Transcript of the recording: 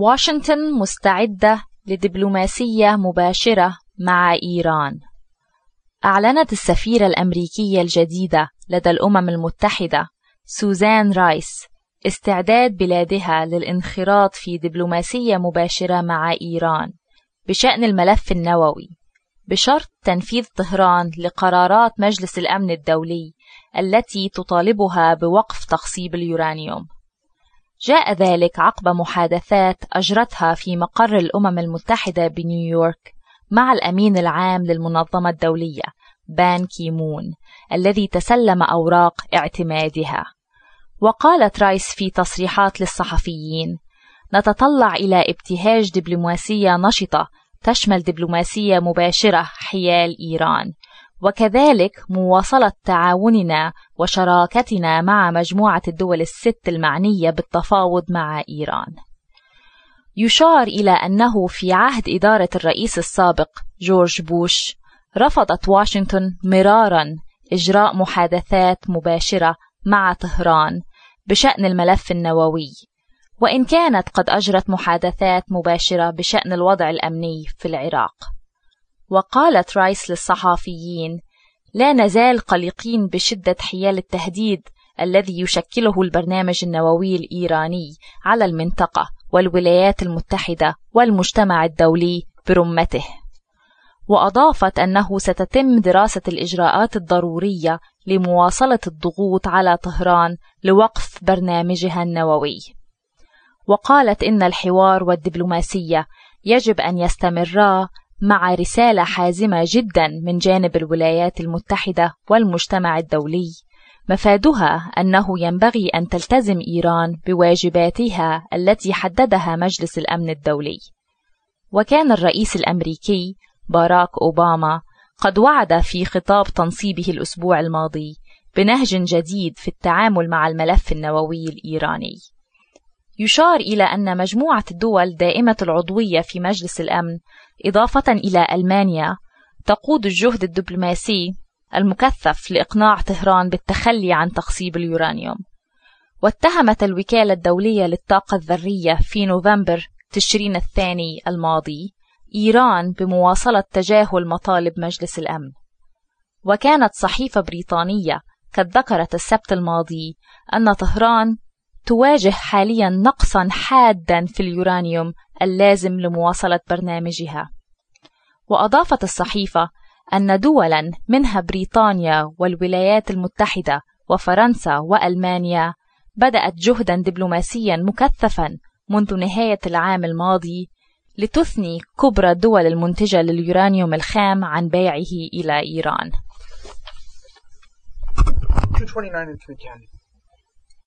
واشنطن مستعدة لدبلوماسية مباشرة مع إيران. أعلنت السفيرة الأمريكية الجديدة لدى الأمم المتحدة سوزان رايس استعداد بلادها للانخراط في دبلوماسية مباشرة مع إيران بشأن الملف النووي بشرط تنفيذ طهران لقرارات مجلس الأمن الدولي التي تطالبها بوقف تخصيب اليورانيوم. جاء ذلك عقب محادثات أجرتها في مقر الأمم المتحدة بنيويورك مع الأمين العام للمنظمة الدولية بان كيمون الذي تسلم أوراق اعتمادها. وقالت رايس في تصريحات للصحفيين نتطلع إلى ابتهاج دبلوماسية نشطة تشمل دبلوماسية مباشرة حيال إيران. وكذلك مواصلة تعاوننا وشراكتنا مع مجموعة الدول الست المعنية بالتفاوض مع إيران. يشار إلى أنه في عهد إدارة الرئيس السابق جورج بوش رفضت واشنطن مرارا إجراء محادثات مباشرة مع طهران بشأن الملف النووي وإن كانت قد أجرت محادثات مباشرة بشأن الوضع الأمني في العراق وقالت رايس للصحافيين لا نزال قلقين بشدة حيال التهديد الذي يشكله البرنامج النووي الإيراني على المنطقة والولايات المتحدة والمجتمع الدولي برمته وأضافت أنه ستتم دراسة الإجراءات الضرورية لمواصلة الضغوط على طهران لوقف برنامجها النووي. وقالت إن الحوار والدبلوماسية يجب أن يستمرا مع رسالة حازمة جدا من جانب الولايات المتحدة والمجتمع الدولي. مفادها أنه ينبغي أن تلتزم إيران بواجباتها التي حددها مجلس الأمن الدولي. وكان الرئيس الأمريكي باراك أوباما قد وعد في خطاب تنصيبه الأسبوع الماضي بنهج جديد في التعامل مع الملف النووي الإيراني. يشار إلى أن مجموعة الدول دائمة العضوية في مجلس الأمن إضافة إلى ألمانيا تقود الجهد الدبلوماسي المكثف لإقناع طهران بالتخلي عن تخصيب اليورانيوم. واتهمت الوكالة الدولية للطاقة الذرية في نوفمبر تشرين الثاني الماضي إيران بمواصلة تجاهل مطالب مجلس الأمن. وكانت صحيفة بريطانية قد ذكرت السبت الماضي أن طهران تواجه حاليا نقصا حادا في اليورانيوم اللازم لمواصلة برنامجها وأضافت الصحيفة أن دولا منها بريطانيا والولايات المتحدة وفرنسا وألمانيا بدأت جهدا دبلوماسيا مكثفا منذ نهاية العام الماضي لتثني كبرى الدول المنتجة لليورانيوم الخام عن بيعه إلى إيران. 229 and 310.